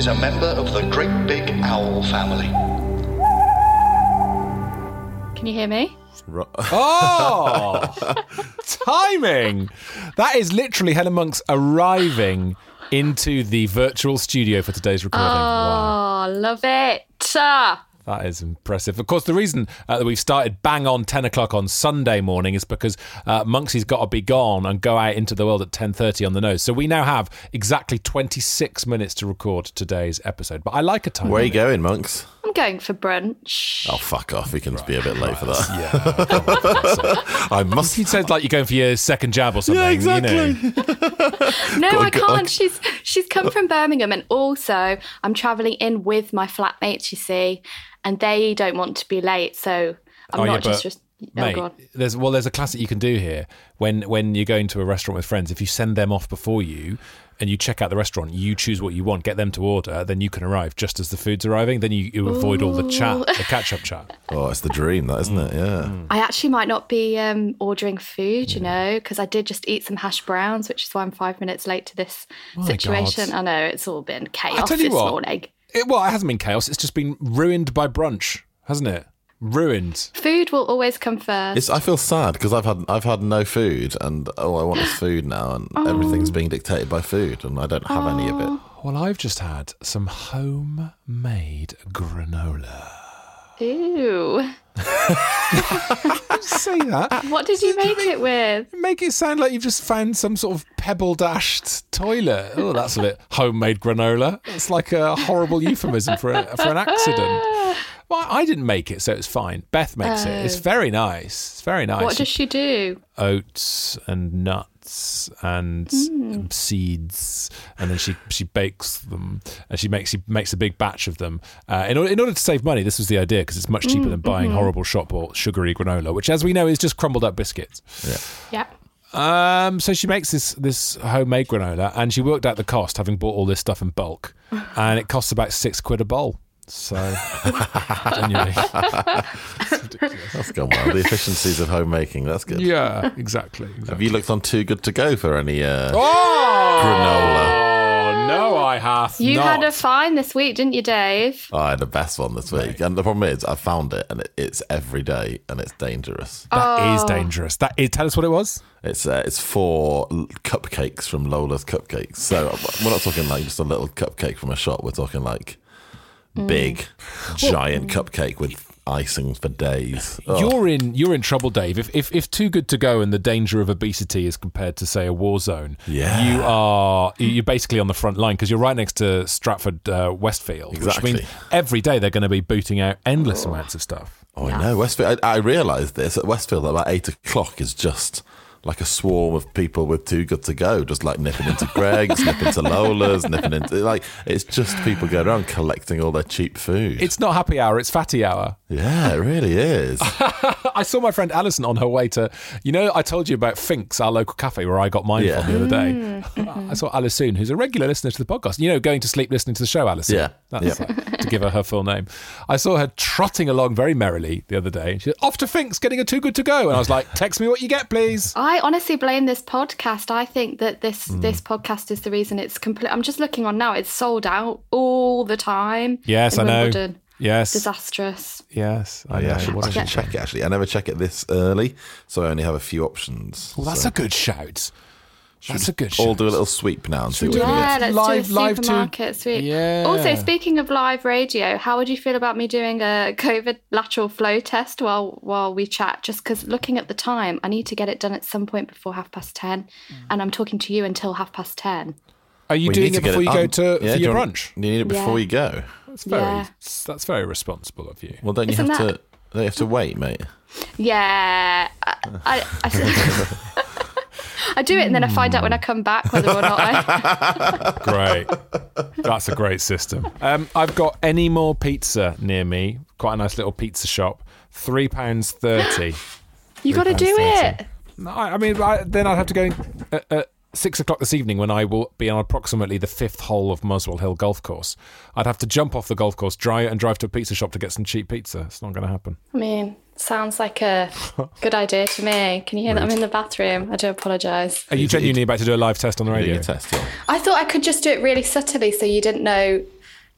is a member of the Great Big Owl family. Can you hear me? Oh, timing! That is literally Helen Monks arriving into the virtual studio for today's recording. Wow. Oh, love it. That is impressive. Of course, the reason uh, that we've started bang on 10 o'clock on Sunday morning is because uh, Monksy's got to be gone and go out into the world at 10.30 on the nose. So we now have exactly 26 minutes to record today's episode. But I like a time. Where are you going, monks? I'm going for brunch. Oh, fuck off. We can be a bit late for that. Yeah. I must. you said like you're going for your second jab or something. Yeah, exactly. You know. no, I can't. She's she's come from Birmingham, and also I'm travelling in with my flatmates. You see, and they don't want to be late, so I'm Oh, yeah, not just. but, Res- oh, Mate, God. there's well, there's a classic you can do here when when you're going to a restaurant with friends. If you send them off before you, and you check out the restaurant, you choose what you want, get them to order, then you can arrive just as the food's arriving. Then you, you avoid all the chat, the catch up chat. Oh, it's the dream, that isn't it? Yeah. I actually might not be um, ordering food, you know, because I did just eat some hash browns, which is why I'm five minutes late to this My situation. God. I know it's all been chaos I tell you this what, morning. It, well, it hasn't been chaos. It's just been ruined by brunch, hasn't it? Ruined. Food will always come first. It's, I feel sad because I've had I've had no food and all I want is food now and everything's being dictated by food and I don't have any of it. Well, I've just had some homemade granola. Ew. Say that. What did you make it with? Make it sound like you've just found some sort of pebble dashed toilet. Oh, that's a bit homemade granola. It's like a horrible euphemism for a, for an accident. Well, I didn't make it, so it's fine. Beth makes it. It's oh. very nice. It's very nice. What does she do? oats and nuts and Hmm. seeds, and then she she bakes them and she makes she makes a big batch of them. Uh, in order in order to save money, this was the idea because it's much cheaper Hmm, than buying mm-hmm. horrible shop or sugary granola, which, as we know, is just crumbled up biscuits. Yeah. Um, so she makes this this homemade granola, and she worked out the cost, having bought all this stuff in bulk, and it costs about six quid a bowl. So, genuinely, That's gone well. The efficiencies of homemaking, that's good. yeah, exactly. Have you looked on Too Good To Go for any uh, Oh, granola? no, I have You not. had a fine this week, didn't you, Dave? Oh, I had the best one this week. And the problem is I found it and it, it's every day and it's dangerous. That is dangerous. That is. Tell us what it was. It's uh, it's four cupcakes from Lola's Cupcakes. So we're not talking like just a little cupcake from a shop. We're talking like big, giant cupcake with icing for days. Oh, You're in. You're in trouble, Dave. If, if if too good to go and the danger of obesity is compared to say a war zone, Yeah. you are you're basically on the front line because you're right next to Stratford uh, Westfield, Exactly. which means every day they're going to be booting out endless amounts of stuff. oh, I know Westfield. I, I realised this at Westfield at about eight o'clock is just like a swarm of people with too good to go, just like nipping into Greggs, nipping into Lola's, nipping into like it's just people going around collecting all their cheap food. It's not happy hour; it's fatty hour. yeah, it really is. I saw my friend Alison on her way to, you know, I told you about Finks, our local cafe where I got mine Yeah. from the other day. I saw Alison, who's a regular listener to the podcast. You know, going to sleep listening to the show, Alison. Yeah. That's Yeah. uh, to give her her full name. I saw her trotting along very merrily the other day. She said, off to Finks, getting a too good to go. And I was like, text me what you get, please. I honestly blame this podcast. I think that this Hmm. this podcast is the reason it's complete. I'm just looking on now; it's sold out all the time. Yes, in I know. Wimbledon. Yes. Disastrous. Yes. Oh, yeah, I should, What I should check it actually. I never check it this early, so I only have a few options. Well, that's so. a good shout. That's a good show. All shout. do a little sweep now and see what we Yeah, get. let's Live- do a live to- supermarket sweep. Yeah. Also, speaking of live radio, how would you feel about me doing a COVID lateral flow test while while we chat? Just because looking at the time, I need to get it done at some point before half past ten, mm. and I'm talking to you until half past ten. Are you We doing need it to get before you go on- to Yeah, for your you want- brunch? You need it before Yeah. you go. That's very Yeah. that's very responsible of you. Well, don't you Isn't have that- to? Don't you have to wait, mate? Yeah, I, I, I, I do it, and then I find out when I hmm. come back whether or not I. Great. That's a great system. Um, I've got any more pizza near me. Quite a nice little pizza shop. Three pounds thirty. You got to do it. No, I, mean, I, then I'd have to go at, at uh, uh, six o'clock this evening when I will be on approximately the fifth hole of Muswell Hill Golf Course. I'd have to jump off the golf course, dry it, and drive to a pizza shop to get some cheap pizza. It's not going to happen. I mean, sounds like a good idea to me. Can you hear that I'm in the bathroom? I do apologise. Are you genuinely about to do a live test on the radio? test, yeah. I thought I could just do it really subtly so you didn't know.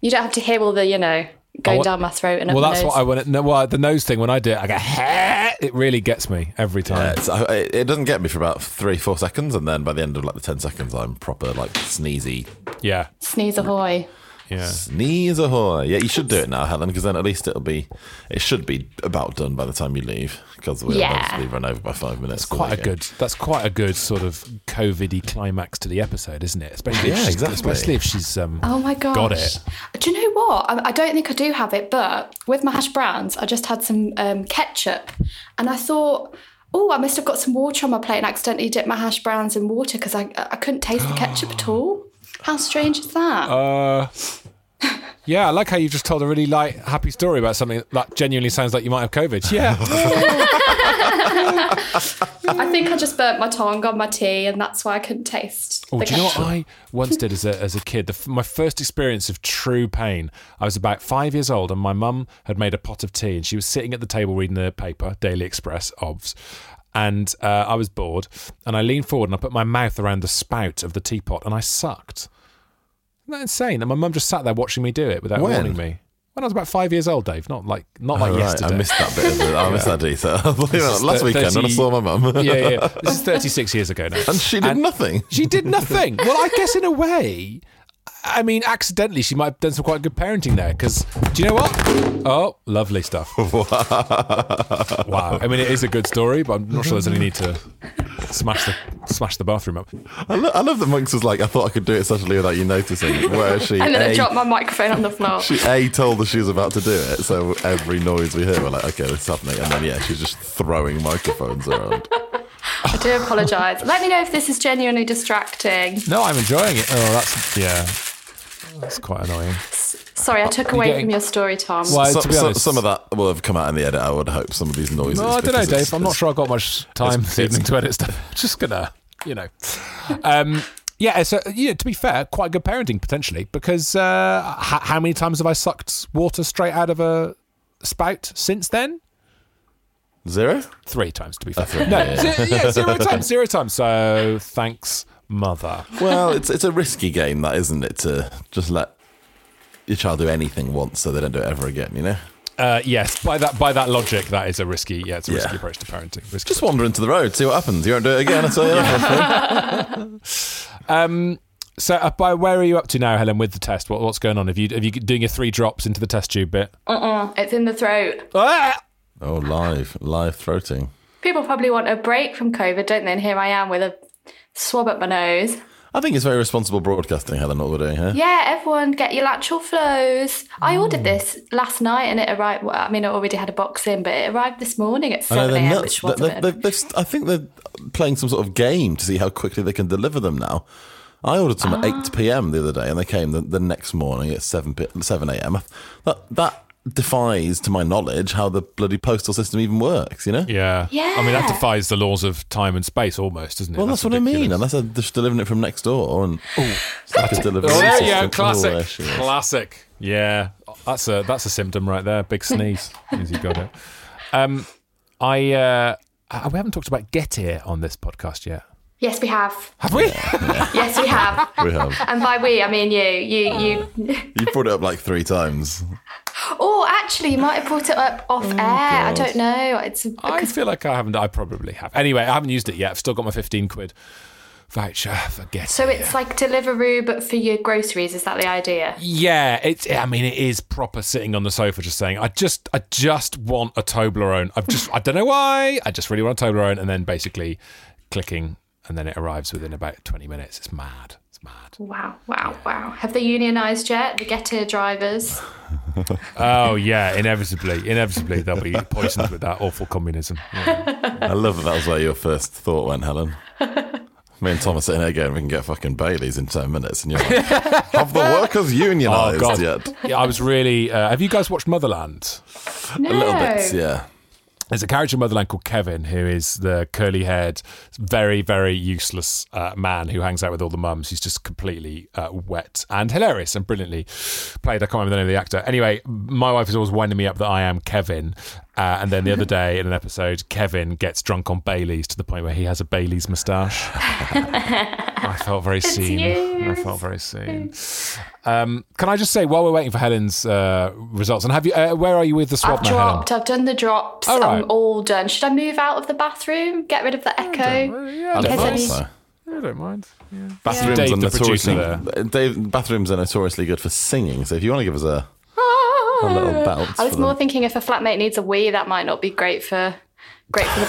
You don't have to hear all the, you know, going Oh, down my throat and up Well, that's nose. what I want. to know. Well, the nose thing when I do it, I go. "Heh." It really gets me every time. it's, I, it it doesn't get me for about three, four seconds, and then by the end of like the ten seconds, I'm proper like sneezy. Yeah, Sneeze ahoy. Yeah. Sneeze ahoy! Yeah, you should do it now, Helen, because then at least it'll be, it should be about done by the time you leave, because we'll Yeah. eventually run over by five minutes. so Quite a good. That's quite a good sort of COVIDy climax to the episode, isn't it? Especially, if she's, exactly. especially if she's. Um, Oh my gosh. Got it. Do you know what? I, I don't think I do have it, but with my hash browns, I just had some um, ketchup and I thought, oh, I must have got some water on my plate and accidentally dipped my hash browns in water because I, I couldn't taste the ketchup at all. How strange is that? Uh, yeah, I like how you just told a really light, happy story about something that genuinely sounds like you might have COVID. Yeah. I think I just burnt my tongue on my tea and that's why I couldn't taste. Oh, do you know what. I once did as a, as a kid? The, my first experience of true pain. I was about five years old, and my mum had made a pot of tea, and she was sitting at the table reading the paper, Daily Express, obvs. And uh, I was bored, and I leaned forward and I put my mouth around the spout of the teapot, and I sucked. Isn't that insane? And my mum just sat there watching me do it without When? warning me. When I was about five years old, Dave, not like not Oh, like right, yesterday. I missed that bit. Of it. I missed that detail. Last weekend when I saw my mum, yeah, yeah, yeah. This is 36 years ago now. and she did nothing. She did nothing. Well, I guess in a way, I mean, accidentally, she might have done some quite good parenting there. Because do you know what? Oh, lovely stuff. wow. I mean, it is a good story, but I'm not sure there's any need to smash the smash the bathroom up. I, lo- I love that Monks was like, I thought I could do it subtly without you noticing. Where she, And then I A, dropped my microphone on the floor. she A, told us she was about to do it, so every noise we hear, we're like, okay, this is happening. And then, yeah, she's just throwing microphones around. I do apologise. Let me know if this is genuinely distracting. No, I'm enjoying it. Oh, that's yeah. That's quite annoying. Sorry, I took away getting- from your story, Tom. Well, So- to be so- honest, some of that will have come out in the edit, I would hope, some of these noises. No, I don't know, Dave. I'm not sure I've got much time this evening to edit stuff. Just gonna, you know. Um, yeah, so yeah, to be fair, quite good parenting potentially because uh, h- how many times have I sucked water straight out of a spout since then? Zero? Three times, to be fair. three, no, yeah. ze- yeah, zero times, zero times. So thanks, mother. Well, it's it's a risky game, that isn't it? To just let your child do anything once, so they don't do it ever again. You know, Uh, yes, by that by that logic, that is a risky. Yeah, it's a Yeah. risky approach to parenting. Risky just wander into the road, see what happens. You won't do it again. I tell you that. Um, so, uh, by where are you up to now, Helen, with the test? What, what's going on? Have you have you doing your three drops into the test tube bit? Uh-uh, it's in the throat. Ah! Oh, live, live throating. People probably want a break from COVID, don't they? And here I am with a swab up my nose. I think it's very responsible broadcasting, Helen, what we're doing here. Yeah, everyone get your lateral flows. I Mm. ordered this last night and it arrived. Well, I mean, I already had a box in, but it arrived this morning at I know 7 they're a.m., nuts. which They- wasn't they- it. they've- they've- I think they're playing some sort of game to see how quickly they can deliver them now. I ordered some at 8 p.m. the other day, and they came the, the next morning at 7 p- 7 a.m. That that defies, to my knowledge, how the bloody postal system even works. You know? Yeah. I mean, that defies the laws of time and space almost, doesn't it? Well, that's, what I mean. ridiculous. Unless they're just delivering it from next door, and it's like a delivery Oh, there system. you go. Oh, Classic. there she is. Classic. Yeah. That's a that's a symptom right there. Big sneeze. as you got it. Um, I uh, uh, we haven't talked about Getir on this podcast yet. yes, we have. Have we? Yes, we have. We have. and by we, I mean you. You, you. You brought it up like three times. Oh, actually, you might have brought it up off oh, air. I don't know. It's I feel like I haven't. I probably have. Anyway, I haven't used it yet. I've still got my fifteen quid voucher for getting. So it's like Deliveroo, but for your groceries. Is that the idea? Yeah, it's. I mean, it is proper sitting on the sofa, just saying, "I just, I just want a Toblerone." I've just, I don't know why, I just really want a Toblerone, and then basically clicking, and then it arrives within about twenty minutes. It's mad. It's mad. Wow, wow, wow. Have they unionised yet? The Getir drivers? Oh yeah, inevitably, inevitably they'll be poisoned with that awful communism. Yeah. I love that that was where your first thought went, Helen. Me and Thomas are sitting there going, we can get fucking Baileys in 10 minutes. And you're like, have the workers unionised Oh god, yet? yeah, I was really. Uh, have you guys watched Motherland? No. A little bit, yeah. There's a character in Motherland called Kevin, who is the curly haired, very, very useless uh, man who hangs out with all the mums. He's just completely uh, wet and hilarious and brilliantly played. I can't remember the name of the actor. Anyway, my wife is always winding me up that I am Kevin. Uh, and then the other day in an episode, Kevin gets drunk on Bailey's to the point where he has a Bailey's moustache. I felt very seen. I felt very seen. Um, can I just say, while we're waiting for Helen's uh, results, and have you? Uh, where are you with the swab I've now, Helen? dropped. I've done the drops. All right. I'm all done. Should I move out of the bathroom? Get rid of the echo? Yeah, I don't case think any- so. I don't mind. Bathrooms Dave, are the notoriously Dave, bathrooms are notoriously good for singing. So if you want to give us a, a little bounce, I was more them. thinking if a flatmate needs a wee, that might not be great for great for the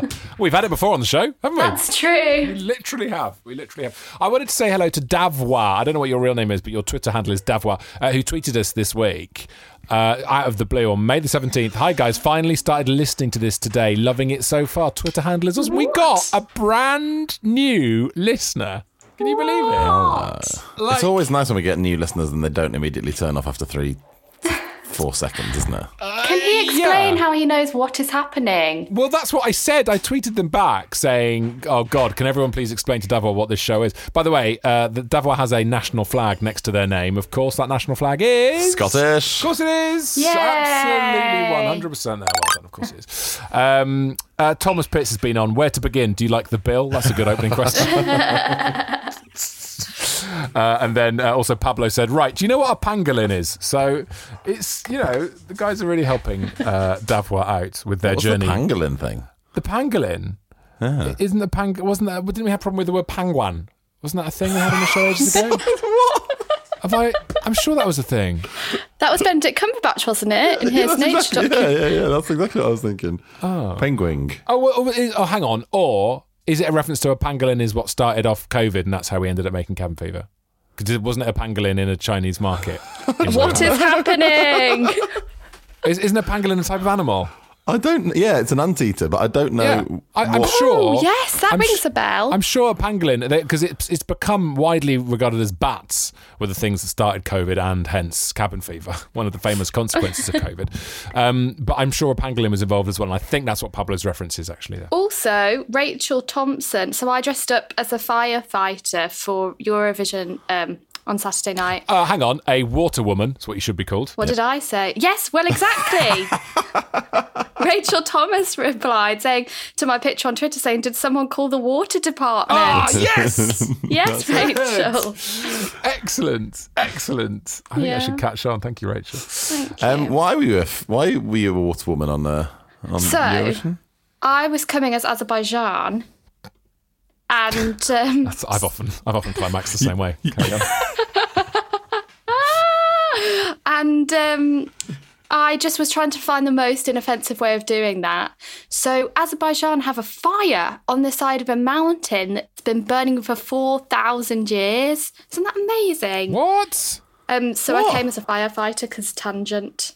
pod. We've had it before on the show, haven't we? That's true. we literally have. We literally have. I wanted to say hello to Davwa. I don't know what your real name is, but your Twitter handle is Davwa, uh, who tweeted us this week. Uh, out of the blue on May the 17th. Hi, guys. Finally started listening to this today. Loving it so far. Twitter handle is us. We got a brand new listener. Can you believe it? Like- it's always nice when we get new listeners and they don't immediately turn off after three, four seconds, isn't it? Can he explain yeah. how he knows what is happening? Well, that's what I said. I tweeted them back saying, "Oh God, can everyone please explain to Davwa what this show is?" By the way, uh, the Davwa has a national flag next to their name. Of course, that national flag is Scottish. Of course, it is. Yay. Absolutely, one hundred percent. There, well done. Of course, it is. Um, uh, Thomas Pitts has been on. Where to begin? Do you like the bill? That's a good opening question. Uh, and then uh, also Pablo said, "Right, do you know what a pangolin is?" So it's you know the guys are really helping uh, Davwa out with their What's journey. the pangolin thing? The pangolin. Isn't the pang? Wasn't that? Didn't we have a problem with the word penguin? Wasn't that a thing we had on the show ages ago? Have I? I'm sure that was a thing. That was Benedict Cumberbatch, wasn't it? In his That's nature exactly- document. yeah, yeah, yeah. That's exactly what I was thinking. Oh. Penguin. Oh, well, oh, oh, hang on. Or is it a reference to a pangolin? Is what started off COVID, and that's how we ended up making cabin fever? Because it wasn't it a pangolin in a Chinese market? What is happening? Isn't a pangolin a type of animal? I don't. Yeah, it's an anteater, but I don't know. Yeah, I, I'm what- sure. Oh, yes, that I'm rings sh- a bell. I'm sure a pangolin, because it's it's become widely regarded as bats were the things that started COVID and hence cabin fever, one of the famous consequences of COVID. Um, but I'm sure a pangolin was involved as well, and I think that's what Pablo's reference is actually. There. Also, Rachel Thompson. So I dressed up as a firefighter for Eurovision um, on Saturday night. Uh, hang on, a water woman is what you should be called. What did I say? Yes, well, exactly. Rachel Thomas replied saying to my picture on Twitter saying, "Did someone call the water department?" Ah, yes, yes, Rachel. excellent, excellent. I think I should catch on. Thank you, Rachel. Um, why were you a f- Why were you a water woman on uh, on So- Eurovision? I was coming as Azerbaijan, and um, I've often I've often climaxed the same way. Carry on. and um, I just was trying to find the most inoffensive way of doing that. So Azerbaijan have a fire on the side of a mountain that's been burning for four thousand years. Isn't that amazing? What? Um, so What? I came as a firefighter because tangent.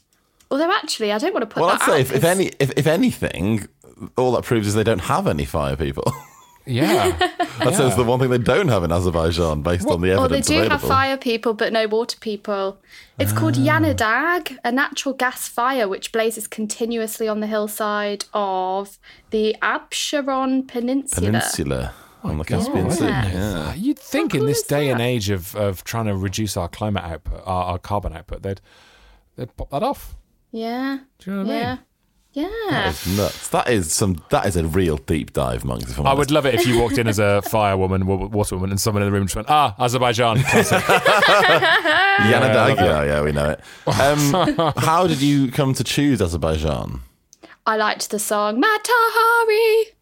Although actually, I don't want to put Well, that I'd say out if, if 'cause- any, if, if anything, all that proves is they don't have any fire people. Yeah. That says the one thing they don't have in Azerbaijan, based on the evidence. Well, they evidence do available. have fire people, but no water people. It's called Ah. Yanar Dag, a natural gas fire which blazes continuously on the hillside of the Absheron Peninsula. Peninsula on the Caspian Sea. Yeah. You'd think in this is day and age of, of trying to reduce our climate output, our, our carbon output, they'd they'd pop that off. Yeah. Do you know what I mean? Yeah. It's nuts. That is some. That is a real deep dive, monks. If I'm I honest. would love it if you walked in as a firewoman, wa- waterwoman, and someone in the room just went, "Ah, Azerbaijan." Classic. Yanar Dag. Yeah, yeah, we know it. Um, how did you come to choose Azerbaijan? I liked the song Mata Hari.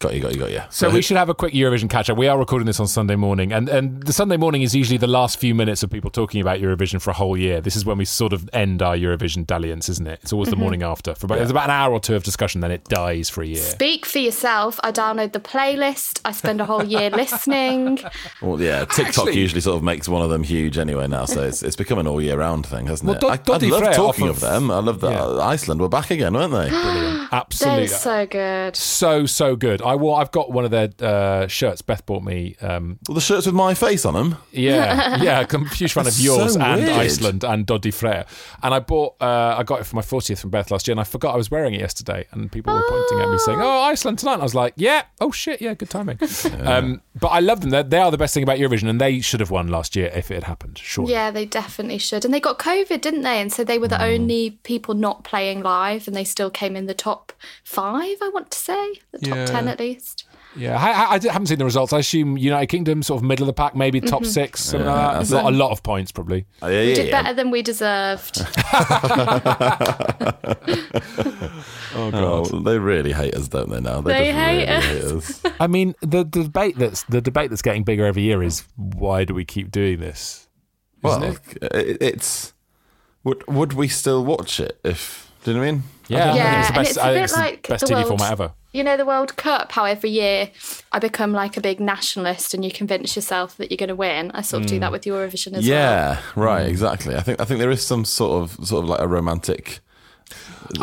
Got you, got you, got you. So we should have a quick Eurovision catch up. We are recording this on Sunday morning, and, and the Sunday morning is usually the last few minutes of people talking about Eurovision for a whole year. This is when we sort of end our Eurovision dalliance, isn't it? It's always the mm-hmm. morning after. For about, There's about an hour or two of discussion, then it dies for a year. Speak for yourself. I download the playlist. I spend a whole year listening. Well, yeah, TikTok Actually- usually sort of makes one of them huge anyway now, so it's, it's become an all year round thing, hasn't Well, it? Dod- I, I love Freyr talking of, of- them. I love that Yeah. Iceland were back again, weren't they? Brilliant. Absolutely. They're so good. so so good. I wore. I've got one of their uh, shirts. Beth bought me. Um, Well, the shirts with my face on them. yeah, yeah. I'm a huge fan of yours so and weird. Iceland and Daði Freyr. And I bought. Uh, I got it for my 40th from Beth last year, and I forgot I was wearing it yesterday. And people were pointing at me saying, "Oh, Iceland tonight." And I was like, "Yeah. Oh shit. Yeah. Good timing." Um, but I love them. They're, they are the best thing about Eurovision, and they should have won last year if it had happened. Sure. Yeah, they definitely should. And they got COVID, didn't they? And so they were the only people not playing live, and they still came in the top five, I want to say, the top Yeah. 10 at least. Yeah, I, I, I haven't seen the results. I assume United Kingdom, sort of middle of the pack, maybe top mm-hmm. six, something Yeah, like that's that. Not a lot of points, probably. Oh, yeah, We yeah, did yeah. better than we deserved. Oh, oh, God. they really hate us, don't they? Now They just hate really us. us. I mean, the, the debate that's the debate that's getting bigger every year is why do we keep doing this? Well, it? it- it's would would we still watch it if? Do you know what I mean? Yeah, I think Yeah, it's the and best, it's a I think bit it's the best the TV World- format ever. You know, the World Cup, how every year I become like a big nationalist and you convince yourself that you're going to win. I sort of do that with Eurovision as well. Yeah, right, Mm. exactly. I think I think there is some sort of sort of like a romantic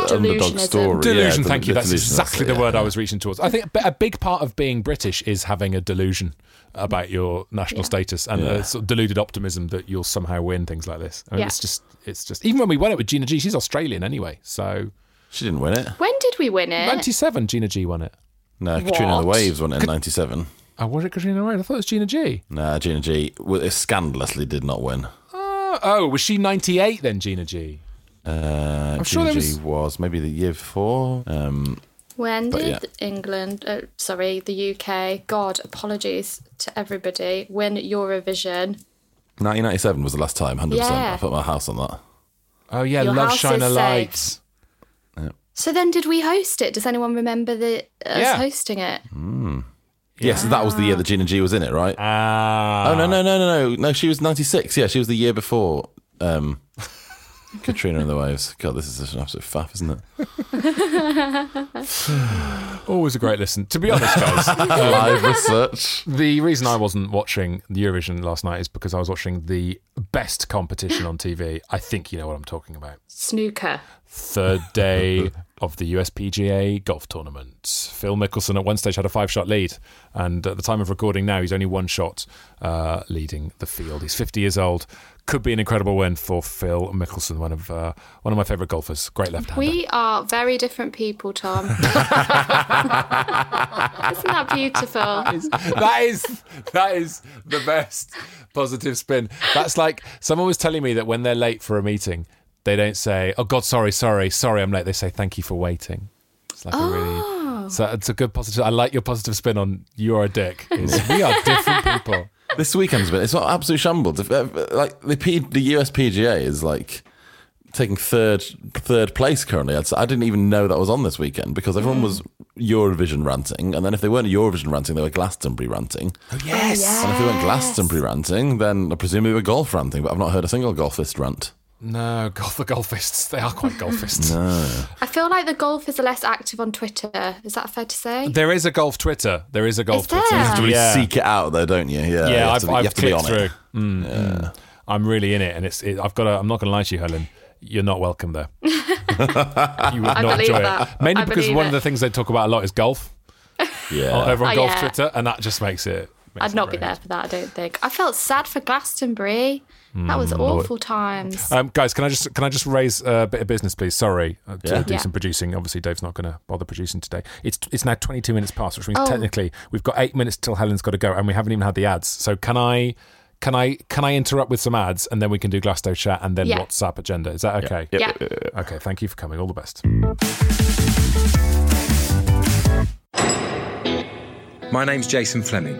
underdog story. Delusion, Yeah, thank del- you. That's delusion, exactly it, the yeah. word I was reaching towards. I think a big part of being British is having a delusion about your national status and a sort of deluded optimism that you'll somehow win things like this. I mean, Yeah. it's just, it's just. Even when we won it with Gina G, she's Australian anyway. So She didn't win it. When did we win it? ninety-seven, Gina G won it. No, Katrina and the Waves won it in '97. Oh, was it Katrina Wright? I thought it was Gina G. Nah, Gina G w- scandalously did not win. Oh, oh, was she ninety-eight then, Gina G? Uh, sure Gina there G was- was maybe the year before. Um, When did yeah. England, uh, sorry, the UK, God, apologies to everybody, win Eurovision? 1997 was the last time. 100. percent Yeah. I put my house on that. Oh yeah, Your Love house Shine is a safe. Light. So then did we host it? Does anyone remember the, us Yeah. hosting it? Yes, that was the year that Gina G was in it, right? Ah. oh no, no, no, no, no! No, she was 96. Yeah, she was the year before. Um, Katrina and the Waves. God, this is such an absolute faff, isn't it? Always a great listen. To be honest, guys, Live research. the reason I wasn't watching the Eurovision last night is because I was watching the best competition on TV. I think you know what I'm talking about. Snooker. Third day of the USPGA golf tournament. Phil Mickelson at one stage had a five shot lead, and at the time of recording now, he's only one shot uh, leading the field. He's 50 years old. Could be an incredible win for Phil Mickelson, one of uh, one of my favourite golfers. Great left hander. We are very different people, Tom. Isn't that beautiful? that is that is the best positive spin. That's like someone was telling me that when they're late for a meeting, they don't say, "Oh God, sorry, sorry, sorry, I'm late." They say, "Thank you for waiting." It's like a really oh. so it's a good positive. I like your positive spin on "you're a dick." We are different people. This weekend's been it's not absolute shambles. Like the P, the USPGA is like taking third third place currently. I'd, I didn't even know that was on this weekend because everyone was mm. Eurovision ranting, and then if they weren't Eurovision ranting, they were Glastonbury ranting. Oh Yes. And if they weren't oh, Glastonbury ranting, then I presume they were golf ranting. But I've not heard a single golfist rant. No, golf the golfists. They are quite golfists. I feel like the golfers are less active on Twitter. Is that fair to say? There is a golf Twitter. There is a golf Is Twitter. there? You have to really Yeah. seek it out, though, don't you? Yeah, you Yeah, have I've, to, be- you I've have to be clicked on through. it. Mm, mm. I'm really in it, and it's. It, I've got. To, I'm not going to lie to you, Helen. You're not welcome there. you would not believe enjoy that. it. Mainly I because believe one of the things they talk about a lot is golf Yeah. over on Oh, golf yeah. Twitter, and that just makes it. Makes I'd not be there for that, I don't think. I felt sad for Glastonbury. That was awful times. Um, guys, can I just can I just raise a bit of business, please? Sorry uh, to Yeah. do Yeah. some producing. Obviously, Dave's not going to bother producing today. It's it's now 22 minutes past, which means Oh. technically we've got eight minutes till Helen's got to go, and we haven't even had the ads. So can I can I can I interrupt with some ads, and then we can do Glasto chat, and then Yeah. WhatsApp agenda? Is that okay? yeah. Okay. Thank you for coming. All the best. My name's Jason Fleming.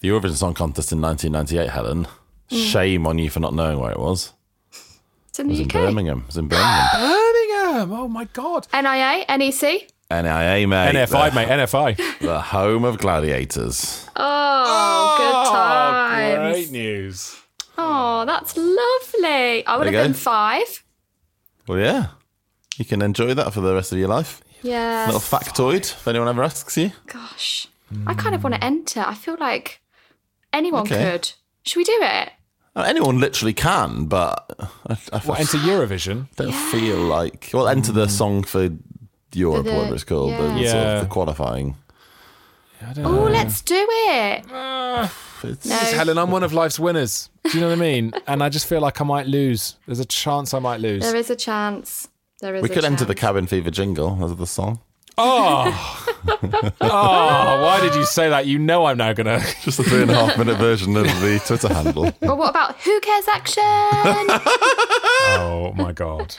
The Eurovision Song Contest in 1998, Helen. Mm. Shame on you for not knowing where it was. It's in It was the in Birmingham. It was in Birmingham. Birmingham. Oh my god. NIA, NEC. NIA, mate. NFI, the, mate. NFI. The home of gladiators. Oh, good times. Great news. Oh, that's lovely. I would have you been five. Well, yeah. You can enjoy that for the rest of your life. Yeah. Little factoid, if anyone ever asks you. Gosh, I kind of want to enter. I feel like anyone Okay. could. Should we do it? Uh, Anyone literally can, but I, I, What, enter Eurovision? don't feel like. Well, enter the song for Europe, For the- whatever it's called, the, yeah. sort of the qualifying. Oh, let's do it. It's, No. Helen, I'm one of life's winners. Do you know what I mean? And I just feel like I might lose. There's a chance I might lose. There is a chance. There is. We a could enter the. Cabin Fever jingle as the song. Oh, oh! Why did you say that? You know I'm now gonna. Just a three and a half minute version of the Twitter handle. Well, what about who cares action? Oh my god,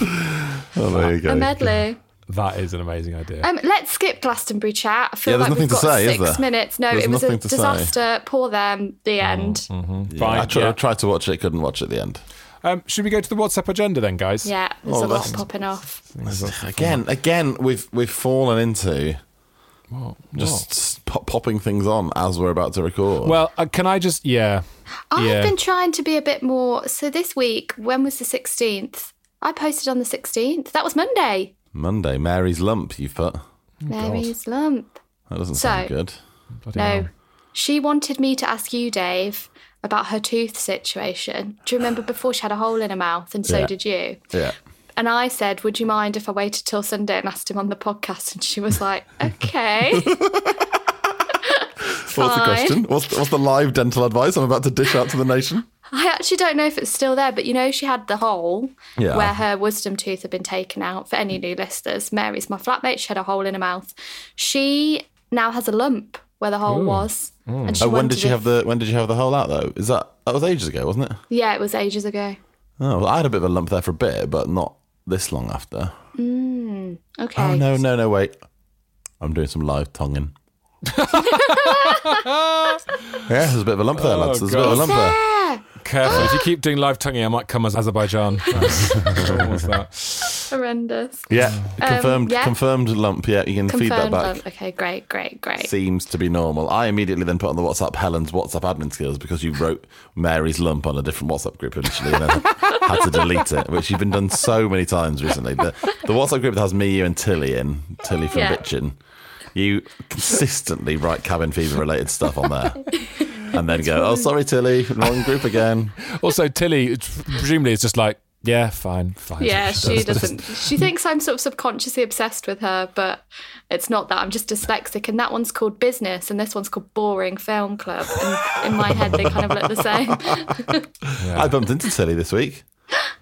Oh, there you go. a medley. that is an amazing idea. Um, let's skip Glastonbury chat. I feel Yeah, there's like we've nothing to got say, is six there? minutes. No, There's it was a nothing to say. disaster. Poor them. The end. Yeah, I Fine, tr- yeah. tried to watch it, couldn't watch it at the end. Um, should we go to the WhatsApp agenda then, guys? Yeah, there's Oh, a lot that's- popping off. Again, again, we've we've fallen into just pop- popping things on as we're about to record. Well, uh, can I just? Yeah. I've yeah. been trying to be a bit more. So this week, when was the 16th? I posted on the 16th. That was Monday. Monday, Mary's lump. You've put Mary's lump. that doesn't So- sound good. No. She wanted me to ask you, Dave, about her tooth situation. Do you remember before she had a hole in her mouth, and so Yeah. did you? Yeah. And I said, Would you mind if I waited till Sunday and asked him on the podcast? And she was like, Okay. What's the question? What's the, what's the live dental advice I'm about to dish out to the nation? I actually don't know if it's still there, but you know, she had the hole Yeah. where her wisdom tooth had been taken out. For any new listeners, Mary's my flatmate. She had a hole in her mouth. She now has a lump where the hole was. Mm. And she Oh, when did she if- have the when did you have the hole out though? Is that that was ages ago, wasn't it? Yeah, it was ages ago. Oh, well, I had a bit of a lump there for a bit, but not this long after. Mm, okay. Oh no, no, no, wait. I'm doing some live tonguing. yeah, there's a bit of a lump there, oh, lads. There's a bit of a lump there. Careful. if you keep doing live tonguing, I might come as Azerbaijan. That's- What's that? Horrendous. Yeah, confirmed. Um, yeah. Confirmed lump. Yeah, you can feed that back. lump. Okay, great, great, great. Seems to be normal. I immediately then put on the WhatsApp Helen's WhatsApp admin skills because you wrote Mary's lump on a different WhatsApp group initially and then had to delete it, which you've been done so many times recently. The, the WhatsApp group that has me, you, and Tilly in, Tilly from Yeah. Bitchin, you consistently write cabin fever related stuff on there. And then go, oh, sorry, Tilly, wrong group again. Also, Tilly presumably is just like, yeah, fine, fine. Yeah, she doesn't. She mm. thinks I'm sort of subconsciously obsessed with her, but it's not that. I'm just dyslexic, and that one's called business, and this one's called boring film club. And in my head, they kind of look the same. I bumped into Tilly this week.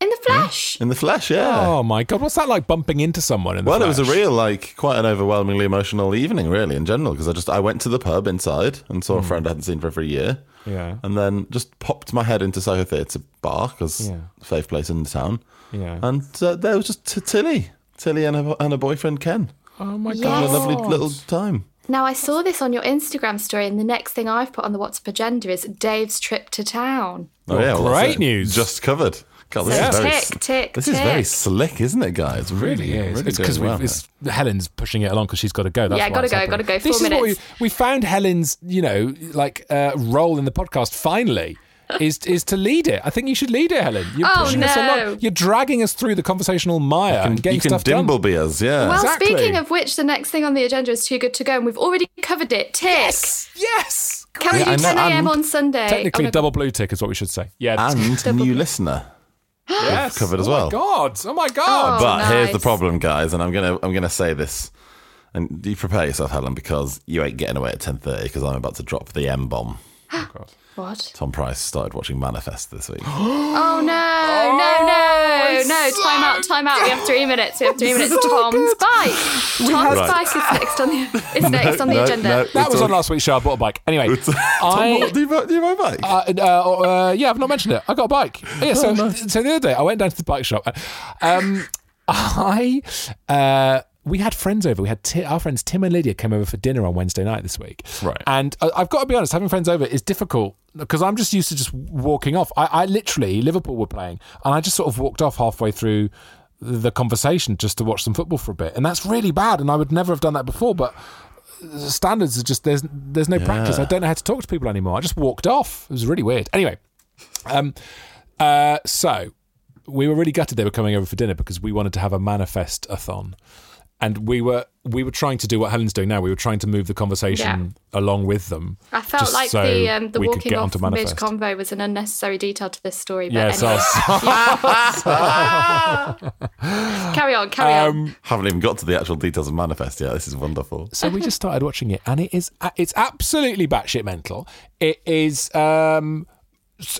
In the flesh. flesh. In the flesh, yeah. Oh my god, what's that like bumping into someone in the Well, it was a real, like, quite an overwhelmingly emotional evening, really, in general, because I just I went to the pub inside and saw a friend I hadn't seen for over a year, Hmm. Yeah. and then just popped my head into Soho Theatre Bar because Yeah. safe place in the town, Yeah. and uh, there was just T- Tilly, Tilly and her and her boyfriend Ken, Oh my Yes. having a lovely little time. Now, I saw this on your Instagram story, and the next thing I've put on the WhatsApp agenda is Dave's trip to town. Oh, yeah, well, that's great it. news. Just covered. God, this So is very, tick, tick, This is very slick, isn't it, guys? Really, Really is. really it's because well it's Helen's pushing it along because she's got to go. That's Yeah, why gotta it's go, happening. gotta go. This Four is what we, minutes. we found Helen's, you know, like uh, role in the podcast. Finally, is is to lead it. I think you should lead it, Helen. You're Oh, pushing us along. no. You're dragging us through the conversational mire You can, and getting you can stuff done. dimbleby us, yeah. Well, Exactly. speaking of which, the next thing on the agenda is Too Good to Go, and we've already covered it. Tick. Yes, yes. Can Yeah, we do 10 a.m. on Sunday? Technically, Oh, no. double blue tick is what we should say. Yeah, and new listener. Yes. covered as oh well. My God! Oh my God! Oh, but here's the problem, guys, and I'm gonna I'm gonna say this, and you prepare yourself, Helen, because you ain't getting away at 10:30 because I'm about to drop the M bomb. Oh what? Tom Price started watching Manifest this week. Oh, no, no, no, no. Time out, time out. We have three minutes. We have three minutes. Tom's bike. Tom's Right. bike is next on the, is next on the no, agenda. no. that was It's on last week's show. I bought a bike. Anyway, Tom, I. do you, buy- do you buy a bike? Uh, uh, uh, yeah, I've not mentioned it. I got a bike. Yeah, so, Oh, so the other day I went down to the bike shop. Um, I uh, we had friends over. We had Ti- our friends Tim and Lydia came over for dinner on Wednesday night this week. Right. And I- I've got to be honest, having friends over is difficult because I'm just used to just walking off. I, I literally Liverpool were playing, and I just sort of walked off halfway through the conversation just to watch some football for a bit, and that's really bad. And I would never have done that before, but standards are just there's there's no practice. I don't know how to talk to people anymore. I just walked off. It was really weird. Anyway, um, uh, so we were really gutted they were coming over for dinner because we wanted to have a manifest a thon. And we were we were trying to do what Helen's doing now. We were trying to move the conversation along with them. I felt just like so the um, the we walking get off onto mid manifest. convo was an unnecessary detail to this story. But Yes, anyway. I carry on, carry on. Um, Haven't even got to the actual details of Manifest yet. This is wonderful. so we just started watching it, and it is it's absolutely batshit mental. It is um,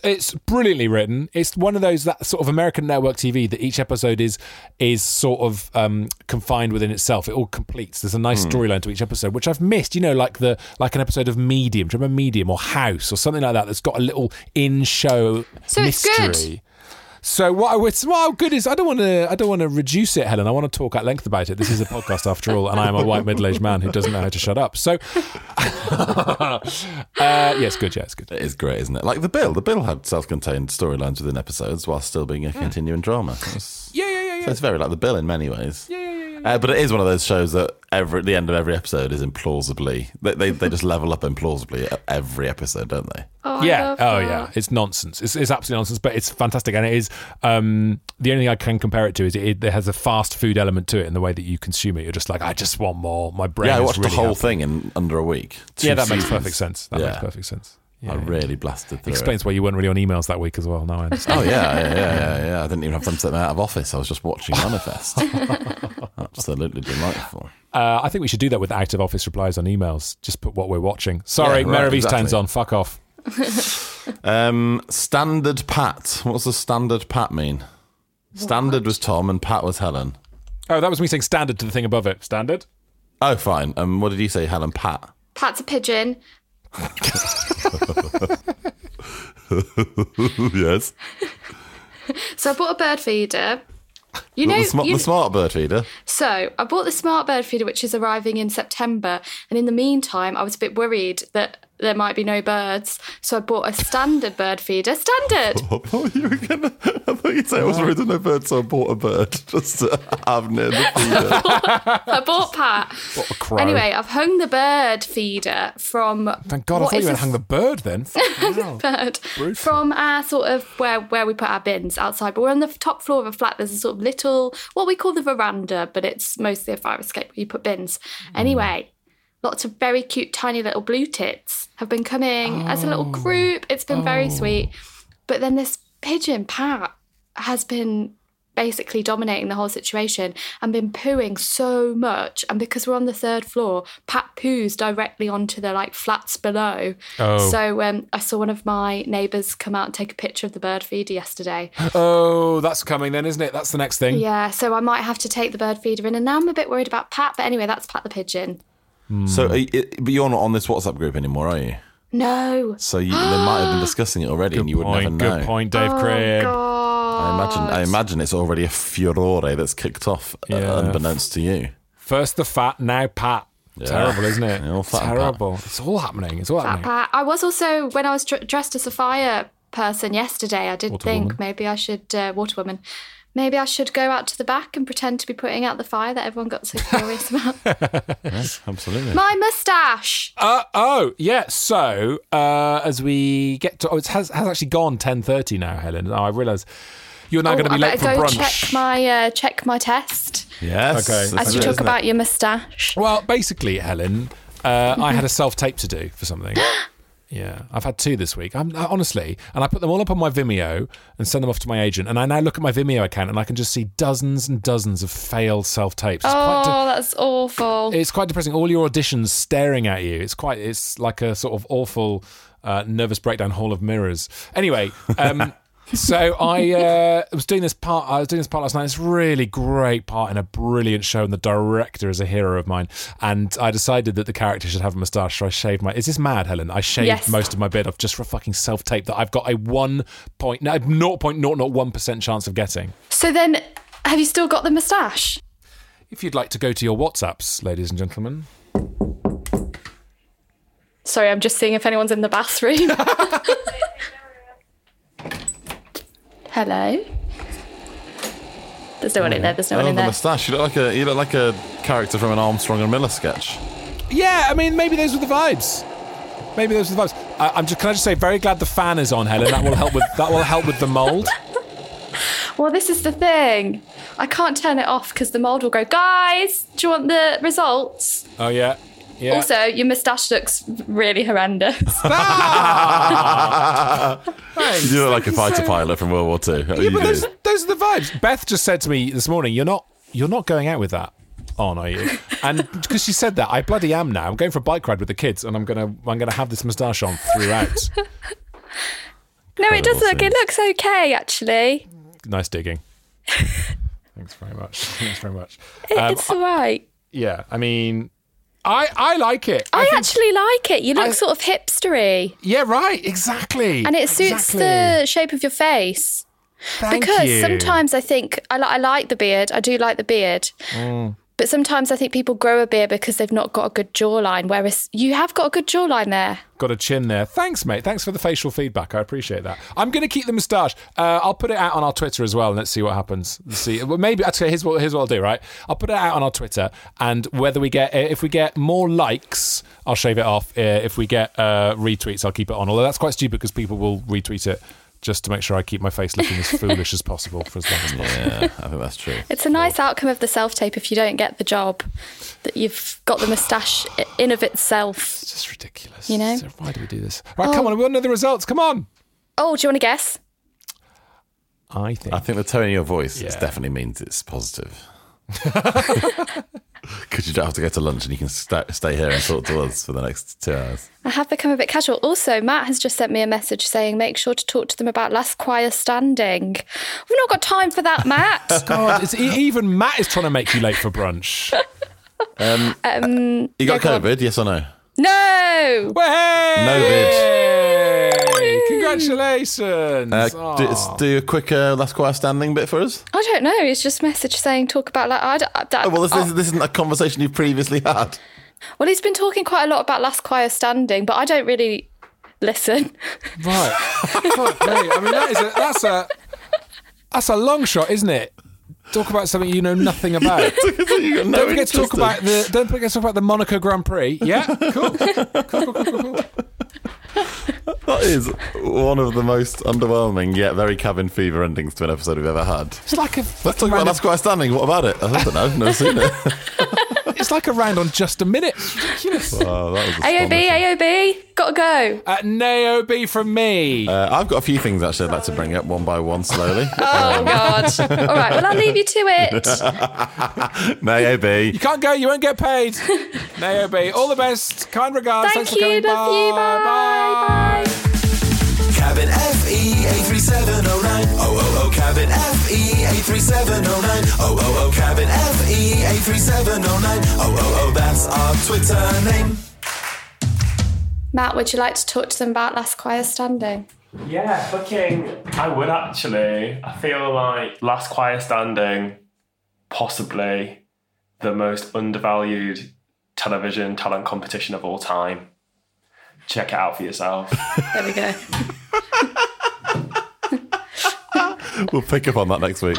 it's brilliantly written. It's one of those that sort of American network TV that each episode is is sort of um, confined within itself. It all completes. There's a nice Hmm. storyline to each episode, which I've missed. You know, like the like an episode of Medium. Do you remember Medium or House or something like that? That's got a little in show So it's mystery. good. So what I would well good is I don't want to I don't want to reduce it, Helen. I want to talk at length about it. This is a podcast after all, and I am a white middle aged man who doesn't know how to shut up. So uh, yeah, good. Yeah, it's good. It is great, isn't it? Like the Bill. The Bill had self-contained storylines within episodes while still being a continuing drama. It's, Yeah, yeah, yeah, so it's very like the Bill in many ways. Yeah, yeah, yeah. Uh, but it is one of those shows that every at the end of every episode is implausibly they they, they just level up implausibly at every episode, don't they? Oh, yeah. Oh, that. yeah. It's nonsense. It's, it's absolutely nonsense, but it's fantastic, and it is. Um, the only thing I can compare it to is it, it has a fast food element to it in the way that you consume it. You're just like, I just want more. My brain. yeah, I is watched really the whole happy. thing in under a week. Two Yeah, that makes perfect sense. That Yeah. makes perfect sense. Yeah, I really blasted through Explains why you weren't really on emails that week as well. Now I understand. Oh yeah, yeah, yeah, yeah, yeah. I didn't even have time to take me out of office. I was just watching Manifest. Absolutely delightful. Uh, I think we should do that with out of office replies on emails. Just put what we're watching. Sorry, Yeah, right, Mare of Easttown's exactly. on. Fuck off. Um, standard Pat. What's the standard Pat mean? Standard was Tom and Pat was Helen. Oh, that was me saying standard to the thing above it. Standard. Oh, fine. Um, what did you say, Helen? Pat. Pat's a pigeon. yes. So I bought a bird feeder. You know, the, sma- you- the smart bird feeder. So I bought the smart bird feeder, which is arriving in September. And in the meantime, I was a bit worried that there might be no birds. So I bought a standard bird feeder. Standard. I thought you were gonna. I thought you'd say I was worried there's no bird, so I bought a bird just to have near the feeder. I bought Pat. What a crow. Anyway, I've hung the bird feeder from. Thank God, I what thought you were going this to hang the bird then. Fucking hell. bird from our sort of where where we put our bins outside. But we're on the top floor of a flat. There's a sort of little what we call the veranda, but it's mostly a fire escape where you put bins. Mm. Anyway, lots of very cute, tiny little blue tits have been coming as a little group. It's been very sweet. But then this pigeon Pat has been basically dominating the whole situation and been pooing so much. And because we're on the third floor, Pat poos directly onto the like flats below. Oh. So um, I saw one of my neighbours come out and take a picture of the bird feeder yesterday. Oh, that's coming then, isn't it? That's the next thing. Yeah, so I might have to take the bird feeder in. And now I'm a bit worried about Pat. But anyway, that's Pat the pigeon. So, are you, but you're not on this WhatsApp group anymore, are you? No. So you, they might have been discussing it already, and you would point, never know. good point, Dave Oh, Craig. I imagine. I imagine it's already a furore that's kicked off, uh, Yeah. unbeknownst to you. First the fat, now Pat. Yeah. Terrible, isn't it? Yeah, all fat and Pat. Terrible. It's all happening. It's all Fat happening. Pat. I was also, when I was dr- dressed as a fire person yesterday, I did Water think woman. maybe I should, uh, water woman, maybe I should go out to the back and pretend to be putting out the fire that everyone got so curious about. Yes, absolutely. My moustache. Uh, oh, yeah. So, uh, as we get to, oh, it has, has actually gone 10.30 now, Helen. Oh, I realise you're now Oh, going to be I late for better go brunch. check my uh, check my test Yes. Okay. as you it, talk isn't it? about your moustache. Well, basically, Helen, uh, I had a self tape to do for something. Yeah, I've had two this week. I'm uh, honestly, and I put them all up on my Vimeo and send them off to my agent. And I now look at my Vimeo account and I can just see dozens and dozens of failed self tapes. Oh, that's awful. it's quite depressing. All your auditions staring at you. It's quite. It's like a sort of awful uh, nervous breakdown hall of mirrors. Anyway. Um, So I uh, was doing this part. I was doing this part last night. It's a really great part in a brilliant show, and the director is a hero of mine. And I decided that the character should have a moustache, so I shaved my. Is this mad, Helen? I shaved Yes. most of my beard off just for a fucking self tape that I've got a one point no zero point zero zero one percent chance of getting. So then, have you still got the moustache? If you'd like to go to your WhatsApps, ladies and gentlemen. Sorry, I'm just seeing if anyone's in the bathroom. Hello. There's no one in there. There's no one oh, in the there. moustache. You look like a you look like a character from an Armstrong and Miller sketch. Yeah, I mean, maybe those were the vibes. Maybe those were the vibes. I, I'm just. Can I just say, very glad the fan is on, Helen. That will help with that will help with the mold. Well, this is the thing. I can't turn it off because the mold will go. Guys, do you want the results? Oh yeah, yeah. Also, your moustache looks really horrendous. you look like a fighter pilot from World War Two. Yeah, you but those, those are the vibes. Beth just said to me this morning, "You're not, you're not going out with that." On are you? And because she said that, I bloody am now. I'm going for a bike ride with the kids, and I'm gonna, I'm gonna have this moustache on throughout. no, it does Incredible look. It looks okay, actually. nice digging. Thanks very much. Thanks very much. Um, it's all right. yeah, I mean, I, I like it. I, think- actually like it. You look I- sort of hipstery. Yeah, right. Exactly. And it suits Exactly. the shape of your face. Thank because you. sometimes I think I, li- I like the beard. I do like the beard. Mm. But sometimes I think people grow a beard because they've not got a good jawline, whereas you have got a good jawline there. Got a chin there. Thanks, mate. Thanks for the facial feedback. I appreciate that. I'm going to keep the moustache. Uh, I'll put it out on our Twitter as well, and let's see what happens. Let's see. Well, maybe actually, here's what here's what I'll do. Right, I'll put it out on our Twitter, and whether we get if we get more likes, I'll shave it off. Uh, if we get uh, retweets, I'll keep it on. Although that's quite stupid because people will retweet it just to make sure I keep my face looking as foolish as possible for as long as possible. Yeah, I think that's true. It's a nice outcome of the self tape if you don't get the job, that you've got the moustache in of itself. It's just ridiculous. You know? So why do we do this? Right, come oh. on. We want to know the results. Come on. Oh, do you want to guess? I think. I think the tone of your voice Yeah. definitely means it's positive. Because you don't have to go to lunch and you can sta stay here and talk to us for the next two hours. I have become a bit casual. Also, Matt has just sent me a message saying make sure to talk to them about last choir standing. We've not got time for that, Matt. God, it's, even Matt is trying to make you late for brunch. Um, um, you got yeah, go. COVID? Yes or no? No. No vid. Hey, congratulations. Uh, do, do a quick uh, last choir standing bit for us. I don't know. It's just message saying talk about like I don't, I don't- Oh, well, this, oh. this, this isn't a conversation you've previously had. well, he's been talking quite a lot about last choir standing, but I don't really listen. Right. Fuck me. I mean, that is a, that's a that's a long shot, isn't it? Talk about something you know nothing about. You got no don't forget to talk in. about the. Don't forget to talk about the Monaco Grand Prix. Yeah, cool. cool, cool, cool, cool, cool. That is one of the most underwhelming yet very cabin fever endings to an episode we've ever had. It's like a. Let's talk about last choir standing. What about it? I don't know. I've never seen it. It's It's like a round on just a minute. It's ridiculous. Wow, AOB, AOB, gotta go. Uh, Nao from me. Uh, I've got a few things actually I'd like to bring up one by one slowly. Oh, God. All right, well, I'll leave you to it. Nay, You can't go. You won't get paid. Nao All the best. Kind regards. Thank Thanks for you, coming. love you, bye. Bye. Cabin FE 83709. Oh, oh, oh, cabin FE 83709. Oh, oh, oh, cabin FE 83709. Oh, oh, oh, that's our Twitter name. Matt, would you like to talk to them about Last Choir Standing? Yeah, fucking. I would actually. I feel like Last Choir Standing, possibly the most undervalued television talent competition of all time. Check it out for yourself. There we go. We'll pick up on that next week.